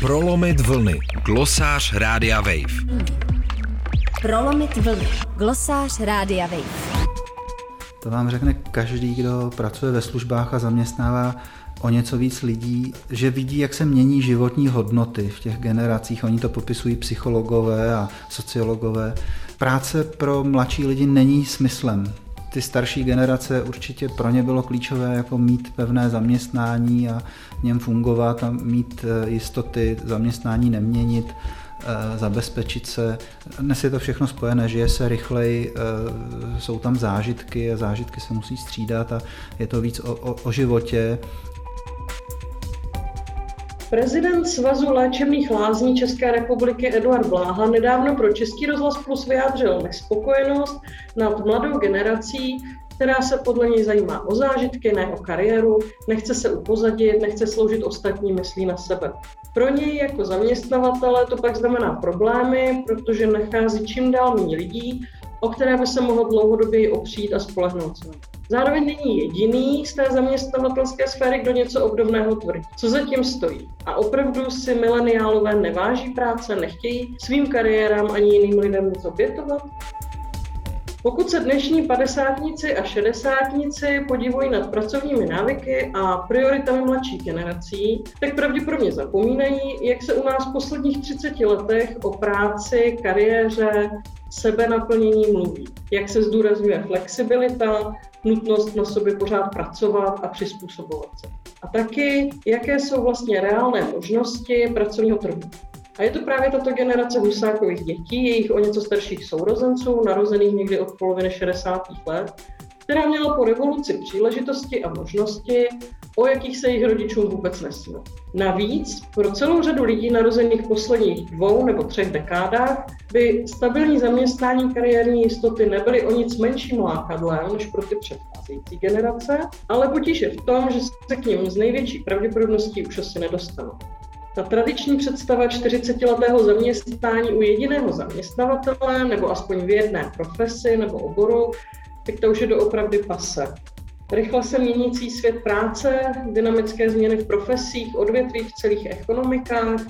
Prolomit vlny. Glosář Rádia Wave. Prolomit vlny. Glosář Rádia Wave. To vám řekne každý, kdo pracuje ve službách a zaměstnává o něco víc lidí, že vidí, jak se mění životní hodnoty v těch generacích. Oni to popisují psychologové a sociologové. Práce pro mladší lidi není smyslem. Ty starší generace určitě pro ně bylo klíčové jako mít pevné zaměstnání a v něm fungovat a mít eh, jistoty, zaměstnání neměnit eh, zabezpečit se. Dnes je to všechno spojené, žije se rychleji, eh, jsou tam zážitky a zážitky se musí střídat a je to víc o, o, o životě Prezident Svazu léčebných lázní České republiky Eduard Bláha nedávno pro Český rozhlas Plus vyjádřil nespokojenost nad mladou generací, která se podle něj zajímá o zážitky, ne o kariéru, nechce se upozadit, nechce sloužit ostatní, myslí na sebe. Pro něj jako zaměstnavatele to pak znamená problémy, protože nachází čím dál méně lidí, o které by se mohlo dlouhodobě opřít a spolehnout se. Zároveň není jediný z té zaměstnavatelské sféry, kdo něco obdobného tvrdí. Co zatím stojí? A opravdu si mileniálové neváží práce, nechtějí svým kariérám ani jiným lidem nic obětovat? Pokud se dnešní padesátníci a šedesátníci podívají nad pracovními návyky a prioritami mladších generací, tak pravděpodobně zapomínají, jak se u nás v posledních 30 letech o práci, kariéře, sebenaplnění mluví. Jak se zdůrazňuje flexibilita, nutnost na sobě pořád pracovat a přizpůsobovat se. A taky, jaké jsou vlastně reálné možnosti pracovního trhu. A je to právě tato generace Husákových dětí, jejich o něco starších sourozenců, narozených někdy od poloviny 60. let, která měla po revoluci příležitosti a možnosti, o jakých se jejich rodičům vůbec nesnilo. Navíc pro celou řadu lidí narozených v posledních dvou nebo třech dekádách by stabilní zaměstnání kariérní jistoty nebyly o nic menším lákadlem než pro ty předcházející generace, ale potíž je v tom, že se k ním z největší pravděpodobností už asi nedostanou. Ta tradiční představa 40-letého zaměstnání u jediného zaměstnavatele nebo aspoň v jedné profesi nebo oboru, tak to už je doopravdy pase. Rychle se měnící svět práce, dynamické změny v profesích, odvětvích v celých ekonomikách,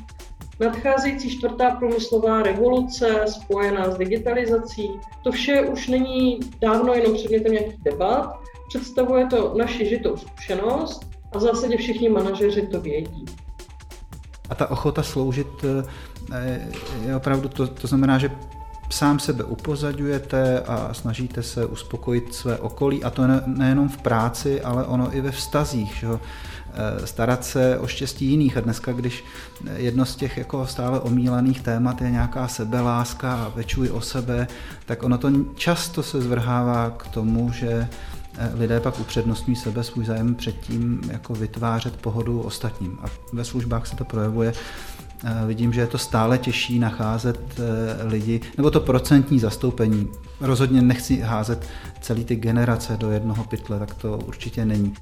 nadcházející čtvrtá průmyslová revoluce spojená s digitalizací, to vše už není dávno jenom předmětem nějakých debat, představuje to naši žitou zkušenost a v zásadě všichni manažeři to vědí. A ta ochota sloužit eh, je opravdu, to, to znamená, že sám sebe upozadujete a snažíte se uspokojit své okolí a to ne, nejenom v práci, ale ono i ve vztazích. Že? Eh, starat se o štěstí jiných a dneska, když jedno z těch jako stále omílaných témat je nějaká sebeláska a pečuj o sebe, tak ono to často se zvrhává k tomu, že eh, lidé pak upřednostňují sebe, svůj zájem předtím jako vytvářet pohodu ostatním. A ve službách se to projevuje Vidím, že je to stále těžší nacházet eh, lidi, nebo to procentní zastoupení. Rozhodně nechci házet celý ty generace do jednoho pytle, tak to určitě není.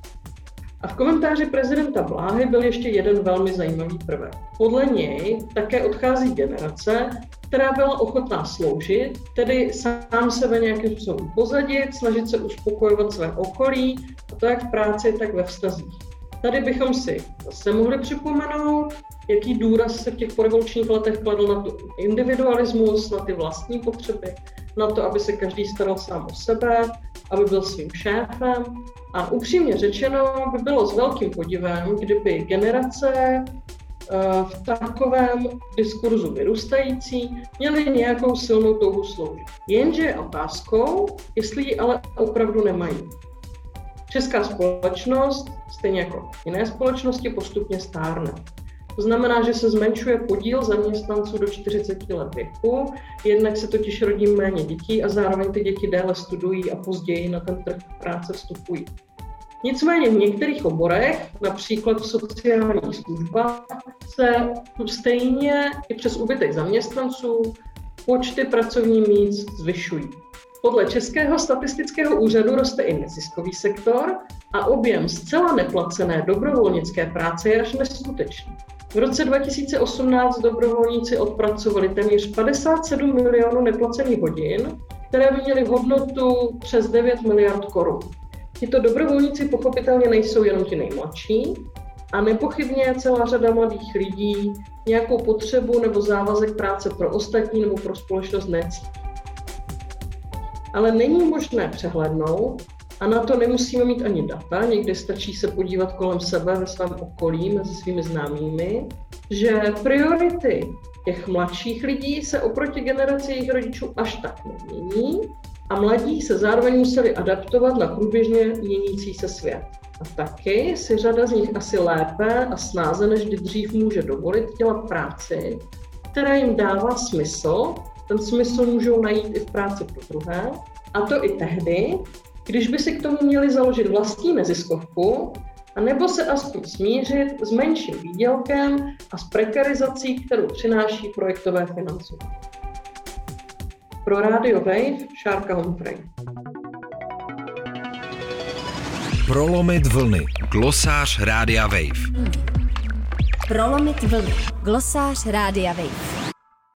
A v komentáři prezidenta Bláhy byl ještě jeden velmi zajímavý prvek. Podle něj také odchází generace, která byla ochotná sloužit, tedy sám sebe nějakým způsobem pozadit, snažit se uspokojovat své okolí, a to jak v práci, tak ve vztazích. Tady bychom si zase mohli připomenout, jaký důraz se v těch porevolučních letech kladl na tu individualismus, na ty vlastní potřeby, na to, aby se každý staral sám o sebe, aby byl svým šéfem. A upřímně řečeno by bylo s velkým podivem, kdyby generace eh, v takovém diskurzu vyrůstající měly nějakou silnou touhu sloužit. Jenže je otázkou, jestli ji ale opravdu nemají. Česká společnost, stejně jako jiné společnosti, postupně stárne. To znamená, že se zmenšuje podíl zaměstnanců do 40 let věku, jednak se totiž rodí méně dětí a zároveň ty děti déle studují a později na ten trh práce vstupují. Nicméně v některých oborech, například v sociálních službách, se stejně i přes úbytek zaměstnanců počty pracovních míst zvyšují. Podle Českého statistického úřadu roste i neziskový sektor a objem zcela neplacené dobrovolnické práce je až neskutečný. V roce 2018 dobrovolníci odpracovali téměř 57 milionů neplacených hodin, které by měly hodnotu přes 9 miliard korun. Tito dobrovolníci pochopitelně nejsou jenom ti nejmladší, A nepochybně celá řada mladých lidí nějakou potřebu nebo závazek práce pro ostatní nebo pro společnost necítí. Ale není možné přehlednout, a na to nemusíme mít ani data, někdy stačí se podívat kolem sebe ve svém okolí mezi svými známými, že priority těch mladších lidí se oproti generaci jejich rodičů až tak nemění a mladí se zároveň museli adaptovat na průběžně měnící se svět. A taky si řada z nich asi lépe a snáze než kdy dřív může dovolit dělat práci, která jim dává smysl. Ten smysl můžou najít i v práci pro druhé. A to i tehdy, když by si k tomu měli založit vlastní neziskovku, a nebo se aspoň smířit s menším výdělkem a s prekarizací, kterou přináší projektové financování. Pro Radio Wave Šárka Humphrey. Prolomit vlny. Glosář Rádia Wave. Prolomit vlny. Glosář Rádia Wave.